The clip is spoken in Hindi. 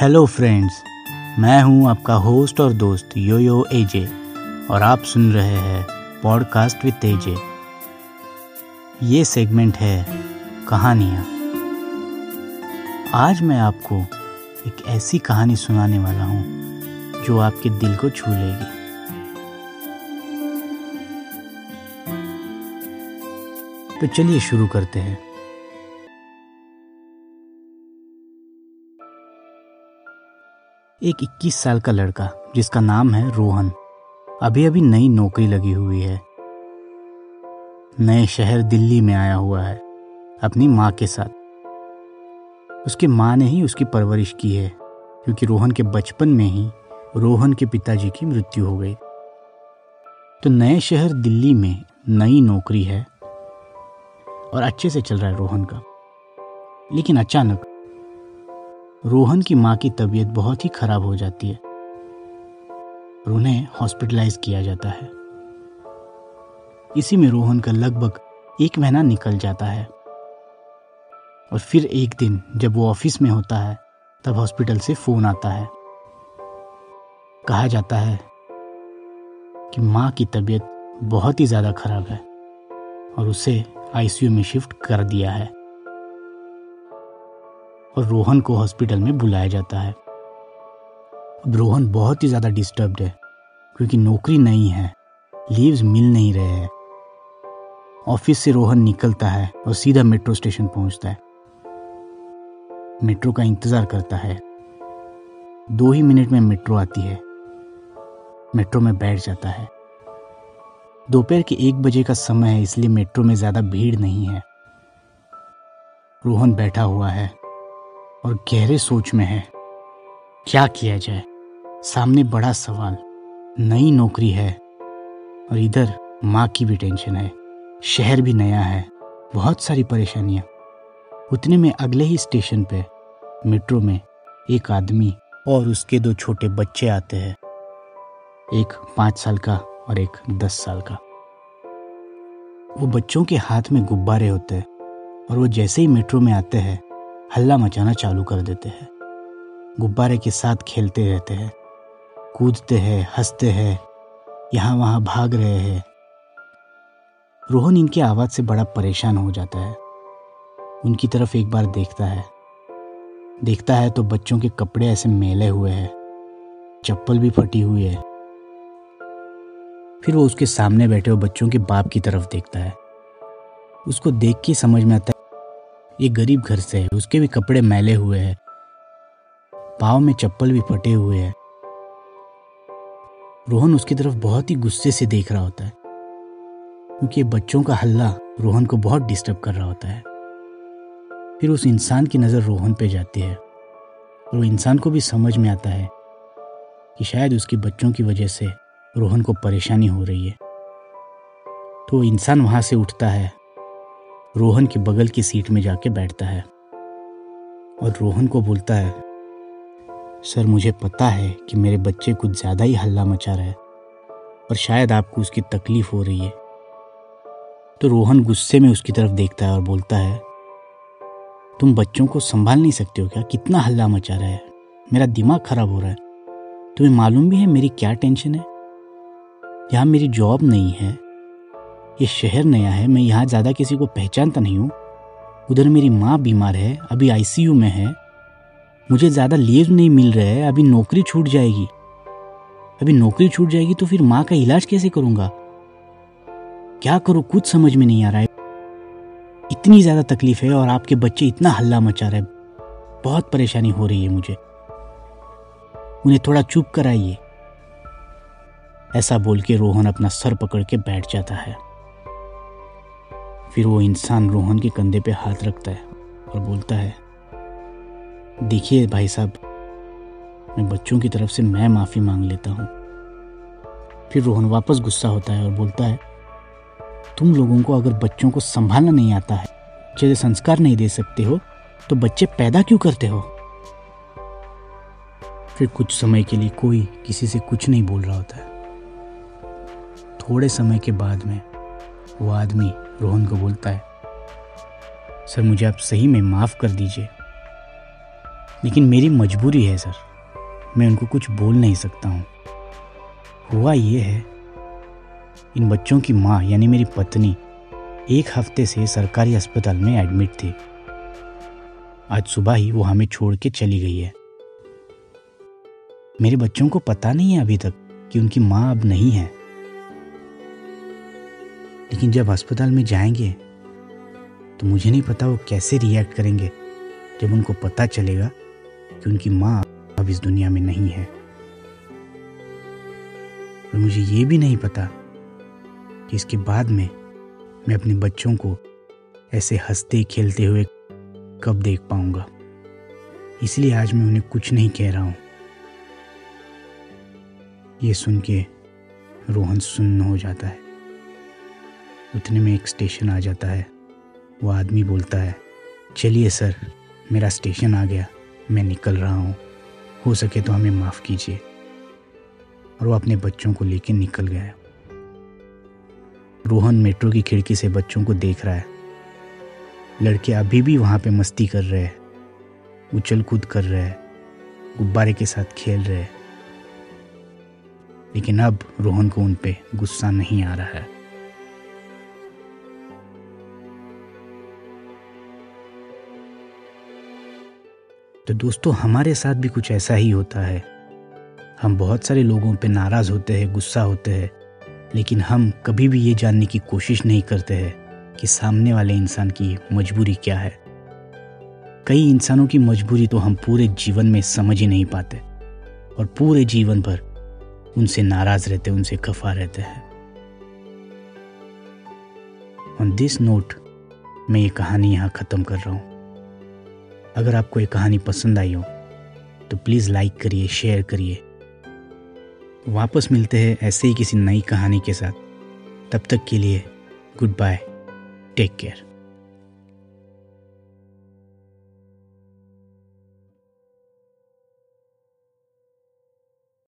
हेलो फ्रेंड्स मैं हूँ आपका होस्ट और दोस्त यो यो एजे और आप सुन रहे हैं पॉडकास्ट विद एजे ये सेगमेंट है कहानियाँ। आज मैं आपको एक ऐसी कहानी सुनाने वाला हूँ जो आपके दिल को छू लेगी। तो चलिए शुरू करते हैं। एक 21 साल का लड़का, जिसका नाम है रोहन। अभी अभी नई नौकरी लगी हुई है। नए शहर दिल्ली में आया हुआ है, अपनी माँ के साथ। उसके माँ ने ही उसकी परवरिश की है, क्योंकि रोहन के बचपन में ही रोहन के पिताजी की मृत्यु हो गई। तो नए शहर दिल्ली में नई नौकरी है, और अच्छे से चल रहा है रोहन का। लेकिन अचानक रोहन की माँ की तबीयत बहुत ही खराब हो जाती है। और उन्हें हॉस्पिटलाइज किया जाता है। इसी में रोहन का लगभग एक महीना निकल जाता है। और फिर एक दिन जब वो ऑफ़िस में होता है, तब हॉस्पिटल से फ़ोन आता है। कहा जाता है कि माँ की तबीयत बहुत ही ज़्यादा खराब है और उसे आईसीयू में शिफ्ट कर दिया है। और रोहन को हॉस्पिटल में बुलाया जाता है। अब रोहन बहुत ही ज़्यादा डिस्टर्ब्ड है, क्योंकि नौकरी नहीं है लीव्स मिल नहीं रहे हैं। ऑफ़िस से रोहन निकलता है और सीधा मेट्रो स्टेशन पहुँचता है। मेट्रो का इंतज़ार करता है। दो ही मिनट में मेट्रो आती है। मेट्रो में बैठ जाता है। दोपहर के एक बजे का समय है, इसलिए मेट्रो में ज़्यादा भीड़ नहीं है। रोहन बैठा हुआ है। और गहरे सोच में है। क्या किया जाए? सामने बड़ा सवाल। नई नौकरी है और इधर माँ की भी टेंशन है। शहर भी नया है। बहुत सारी परेशानियाँ। उतने में अगले ही स्टेशन पे, मेट्रो में, एक आदमी और उसके दो छोटे बच्चे आते हैं। एक पाँच साल का और एक दस साल का। वो बच्चों के हाथ में गुब्बारे होते हैं और वो जैसे ही मेट्रो में आते हैं हल्ला मचाना चालू कर देते हैं। गुब्बारे के साथ खेलते रहते हैं। कूदते हैं, हँसते हैं, यहाँ वहाँ भाग रहे हैं। रोहन इनकी आवाज़ से बड़ा परेशान हो जाता है। उनकी तरफ़ एक बार देखता है। देखता है तो बच्चों के कपड़े ऐसे मेले हुए हैं। चप्पल भी फटी हुई है। फिर वो उसके सामने बैठे हुए बच्चों के बाप की तरफ़ देखता है। उसको देख के समझ में आता है ये गरीब घर से है, उसके भी कपड़े मैले हुए हैं। पाव में चप्पल भी फटे हुए हैं। रोहन उसकी तरफ़ बहुत ही गुस्से से देख रहा होता है, क्योंकि बच्चों का हल्ला रोहन को बहुत डिस्टर्ब कर रहा होता है। फिर उस इंसान की नज़र रोहन पे जाती है, और वो इंसान को भी समझ में आता है कि शायद उसके बच्चों की वजह से रोहन को परेशानी हो रही है। तो इंसान वहाँ से उठता है रोहन की बगल की सीट में जाके बैठता है और रोहन को बोलता है, सर, मुझे पता है कि मेरे बच्चे कुछ ज़्यादा ही हल्ला मचा रहा है और शायद आपको उसकी तकलीफ़ हो रही है। तो रोहन गुस्से में उसकी तरफ़ देखता है और बोलता है, तुम बच्चों को संभाल नहीं सकते हो क्या? कितना हल्ला मचा रहा है? मेरा दिमाग खराब हो रहा है। तुम्हें मालूम भी है मेरी क्या टेंशन है? यहाँ मेरी जॉब नहीं है। ये शहर नया है, मैं यहाँ ज़्यादा किसी को पहचानता नहीं हूँ। उधर मेरी माँ बीमार है, अभी आईसीयू में है। मुझे ज़्यादा लीव नहीं मिल रहा है, अभी नौकरी छूट जाएगी। अभी नौकरी छूट जाएगी तो फिर माँ का इलाज कैसे करूँगा? क्या करूँ, कुछ समझ में नहीं आ रहा है। इतनी ज़्यादा तकलीफ़ है और आपके बच्चे इतना हल्ला मचा रहे बहुत परेशानी हो रही है मुझे। उन्हें थोड़ा चुप कराइए। ऐसा बोल के रोहन अपना सर पकड़ के बैठ जाता है। फिर वो इंसान रोहन के कंधे पे हाथ रखता है और बोलता है, देखिए भाई साहब, मैं बच्चों की तरफ़ से मैं माफ़ी मांग लेता हूँ। फिर रोहन वापस गुस्सा होता है और बोलता है, तुम लोगों को अगर बच्चों को संभालना नहीं आता है, जैसे संस्कार नहीं दे सकते हो तो बच्चे पैदा क्यों करते हो? फिर कुछ समय के लिए कोई किसी से कुछ नहीं बोल रहा होता है। थोड़े समय के बाद में वो आदमी रोहन को बोलता है, सर, मुझे आप सही में माफ़ कर दीजिए। लेकिन मेरी मजबूरी है, सर। मैं उनको कुछ बोल नहीं सकता हूँ। हुआ ये है, इन बच्चों की माँ, यानी मेरी पत्नी, एक हफ़्ते से सरकारी अस्पताल में एडमिट थी। आज सुबह ही वो हमें छोड़ के चली गई है। मेरे बच्चों को पता नहीं है अभी तक कि उनकी माँ अब नहीं है। लेकिन जब अस्पताल में जाएँगे तो मुझे नहीं पता वो कैसे रिएक्ट करेंगे। जब उनको पता चलेगा कि उनकी माँ अब इस दुनिया में नहीं है। और मुझे ये भी नहीं पता कि इसके बाद में मैं अपने बच्चों को ऐसे हँसते खेलते हुए कब देख पाऊँगा। इसलिए आज मैं उन्हें कुछ नहीं कह रहा हूँ। ये सुन के रोहन सुन्न हो जाता है। उतने में एक स्टेशन आ जाता है। वो आदमी बोलता है, चलिए सर, मेरा स्टेशन आ गया। मैं निकल रहा हूँ। हो सके तो हमें माफ़ कीजिए। और वो अपने बच्चों को लेकर निकल गया। रोहन मेट्रो की खिड़की से बच्चों को देख रहा है। लड़के अभी भी वहाँ पे मस्ती कर रहे हैं। उछल कूद कर रहे हैं। गुब्बारे के साथ खेल रहे हैं। लेकिन अब रोहन को उन पे गुस्सा नहीं आ रहा है। तो दोस्तों, हमारे साथ भी कुछ ऐसा ही होता है। हम बहुत सारे लोगों पे नाराज़ होते हैं, गुस्सा होते हैं, लेकिन हम कभी भी ये जानने की कोशिश नहीं करते हैं कि सामने वाले इंसान की मजबूरी क्या है। कई इंसानों की मजबूरी तो हम पूरे जीवन में समझ ही नहीं पाते और पूरे जीवन भर उनसे नाराज़ रहते उनसे खफा रहते हैं। ऑन दिस नोट मैं ये कहानी यहाँ ख़त्म कर रहा हूँ। अगर आपको ये कहानी पसंद आई हो तो प्लीज़ लाइक करिए, शेयर करिए। वापस मिलते हैं ऐसे ही किसी नई कहानी के साथ। तब तक के लिए, गुड बाय, टेक केयर।